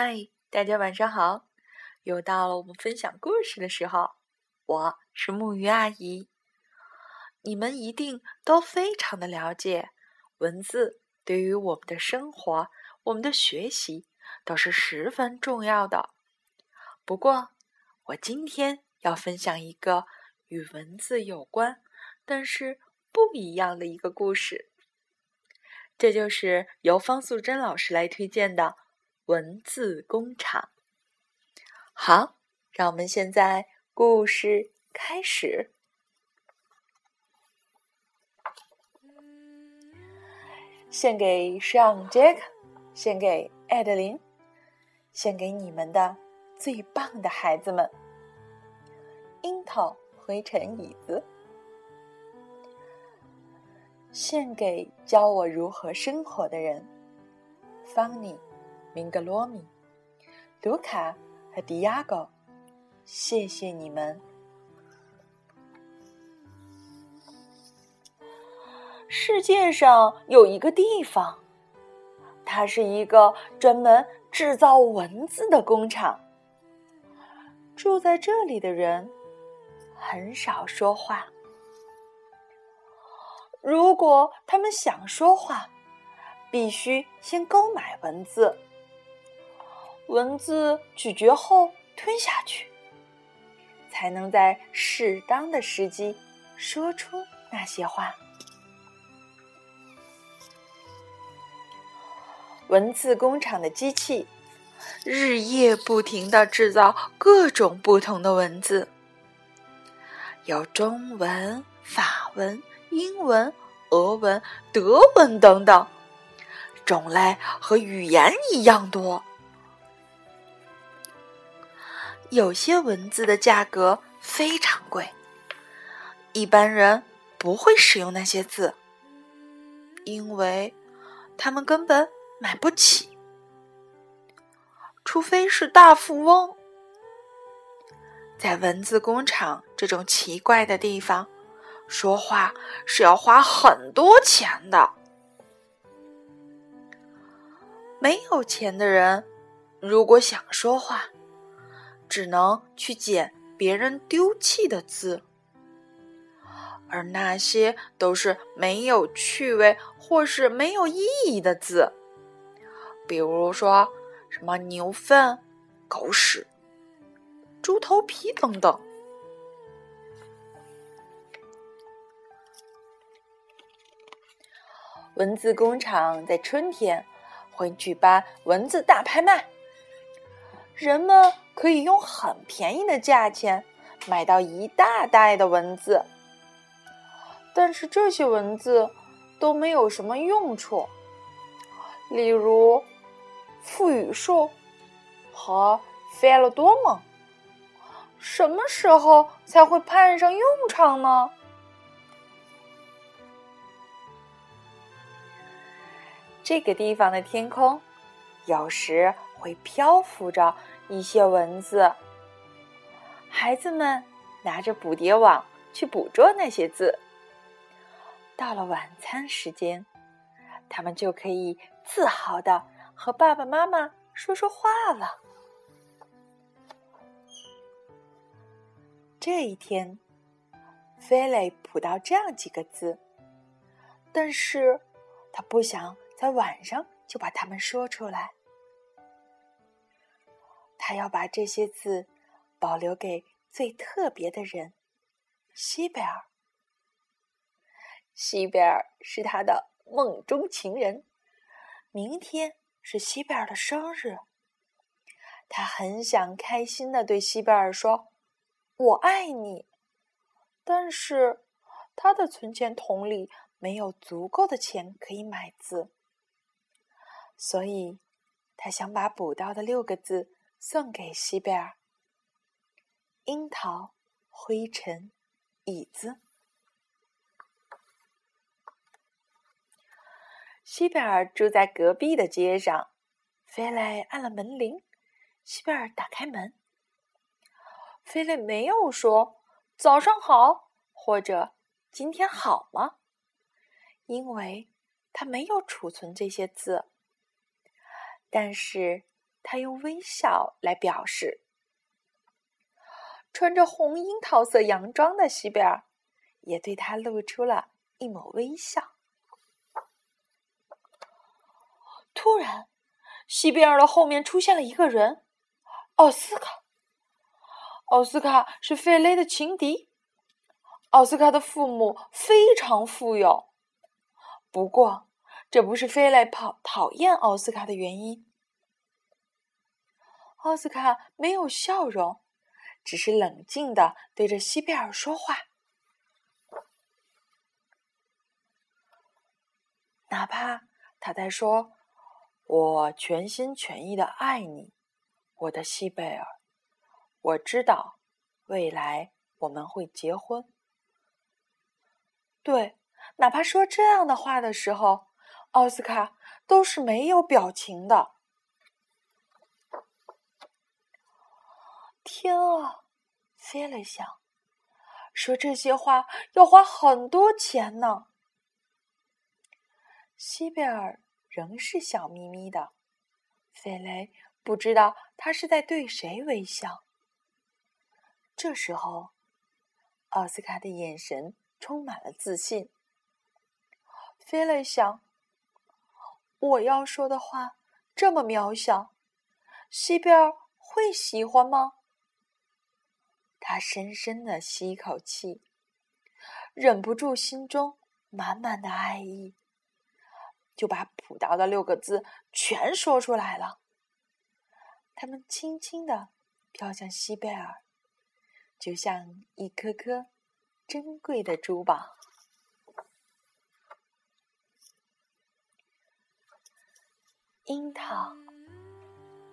嗨，大家晚上好！又到了我们分享故事的时候，我是木鱼阿姨。你们一定都非常的了解，文字对于我们的生活、我们的学习都是十分重要的。不过，我今天要分享一个与文字有关，但是不一样的一个故事。这就是由方素珍老师来推荐的。文字工厂，好，让我们现在故事开始。献给上杰克献给艾德琳，献给你们的最棒的孩子们。樱桃灰尘椅子，献给教我如何生活的人，方妮。明格罗米、卢卡和迪亚哥，谢谢你们！世界上有一个地方，它是一个专门制造文字的工厂。住在这里的人很少说话，如果他们想说话，必须先购买文字。文字咀嚼后吞下去，才能在适当的时机说出那些话。文字工厂的机器日夜不停的制造各种不同的文字，有中文、法文、英文、俄文、德文等等，种类和语言一样多。有些文字的价格非常贵，一般人不会使用那些字，因为他们根本买不起，除非是大富翁。在文字工厂这种奇怪的地方，说话是要花很多钱的。没有钱的人，如果想说话，只能去捡别人丢弃的字，而那些都是没有趣味或是没有意义的字，比如说什么牛粪、狗屎、猪头皮等等。文字工厂在春天会举办文字大拍卖。人们可以用很便宜的价钱买到一大袋的文字，但是这些文字都没有什么用处，例如复语数和费了多么，什么时候才会派上用场呢？这个地方的天空有时。会漂浮着一些文字，孩子们拿着捕蝶网去捕捉那些字。到了晚餐时间，他们就可以自豪的和爸爸妈妈说说话了。这一天，菲利捕到这样几个字，但是他不想在晚上就把它们说出来。他要把这些字保留给最特别的人——西贝尔。西贝尔是他的梦中情人。明天是西贝尔的生日，他很想开心的对西贝尔说：“我爱你。”但是他的存钱筒里没有足够的钱可以买字，所以他想把补到的六个字。送给西贝尔。樱桃、灰尘、椅子。西贝尔住在隔壁的街上。菲雷按了门铃，西贝尔打开门。菲雷没有说“早上好”或者“今天好吗”，因为他没有储存这些字。但是。他用微笑来表示。穿着红樱桃色洋装的西贝尔也对他露出了一抹微笑。突然，西贝尔的后面出现了一个人——奥斯卡。奥斯卡是费雷的情敌。奥斯卡的父母非常富有，不过这不是费雷讨讨厌奥斯卡的原因。奥斯卡没有笑容。只是冷静的对着西贝尔说话，哪怕他在说“我全心全意的爱你，我的西贝尔”，我知道未来我们会结婚。对，哪怕说这样的话的时候，奥斯卡都是没有表情的。天啊，菲了想，说这些话要花很多钱呢。西贝尔仍是笑眯眯的，菲雷不知道他是在对谁微笑。这时候，奥斯卡的眼神充满了自信。菲雷想，我要说的话这么渺小，西贝尔会喜欢吗？他深深的吸一口气，忍不住心中满满的爱意，就把捕到的六个字全说出来了。他们轻轻的飘向西贝尔，就像一颗颗珍贵的珠宝。樱桃、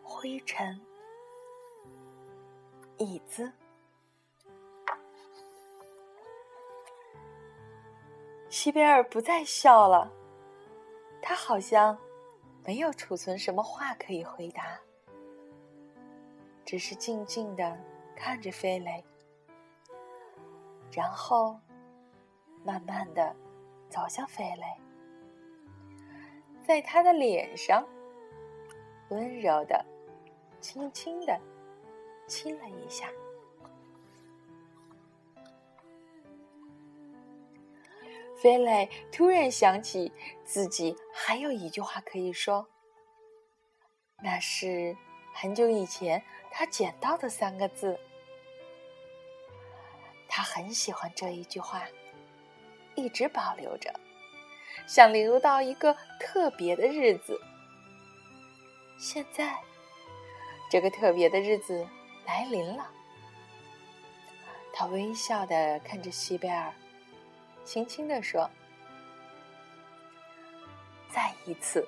灰尘、椅子。西贝尔不再笑了，他好像没有储存什么话可以回答，只是静静的看着飞雷，然后慢慢的走向飞雷，在他的脸上温柔的、轻轻的亲了一下。菲蕾突然想起自己还有一句话可以说，那是很久以前他捡到的三个字。他很喜欢这一句话，一直保留着，想留到一个特别的日子。现在，这个特别的日子来临了。他微笑的看着西贝尔。轻轻地说：“再一次。”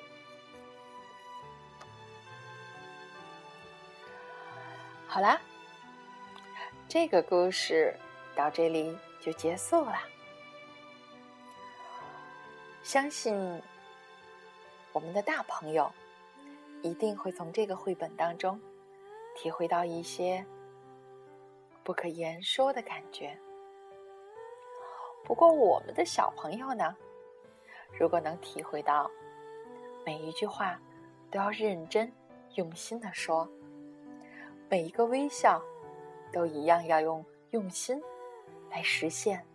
好啦，这个故事到这里就结束了。相信我们的大朋友一定会从这个绘本当中体会到一些不可言说的感觉。不过，我们的小朋友呢，如果能体会到每一句话都要认真用心的说，每一个微笑都一样要用用心来实现，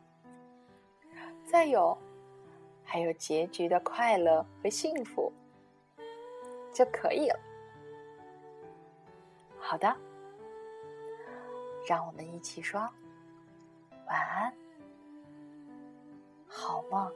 再有还有结局的快乐和幸福就可以了。好的，让我们一起说晚安。好吗？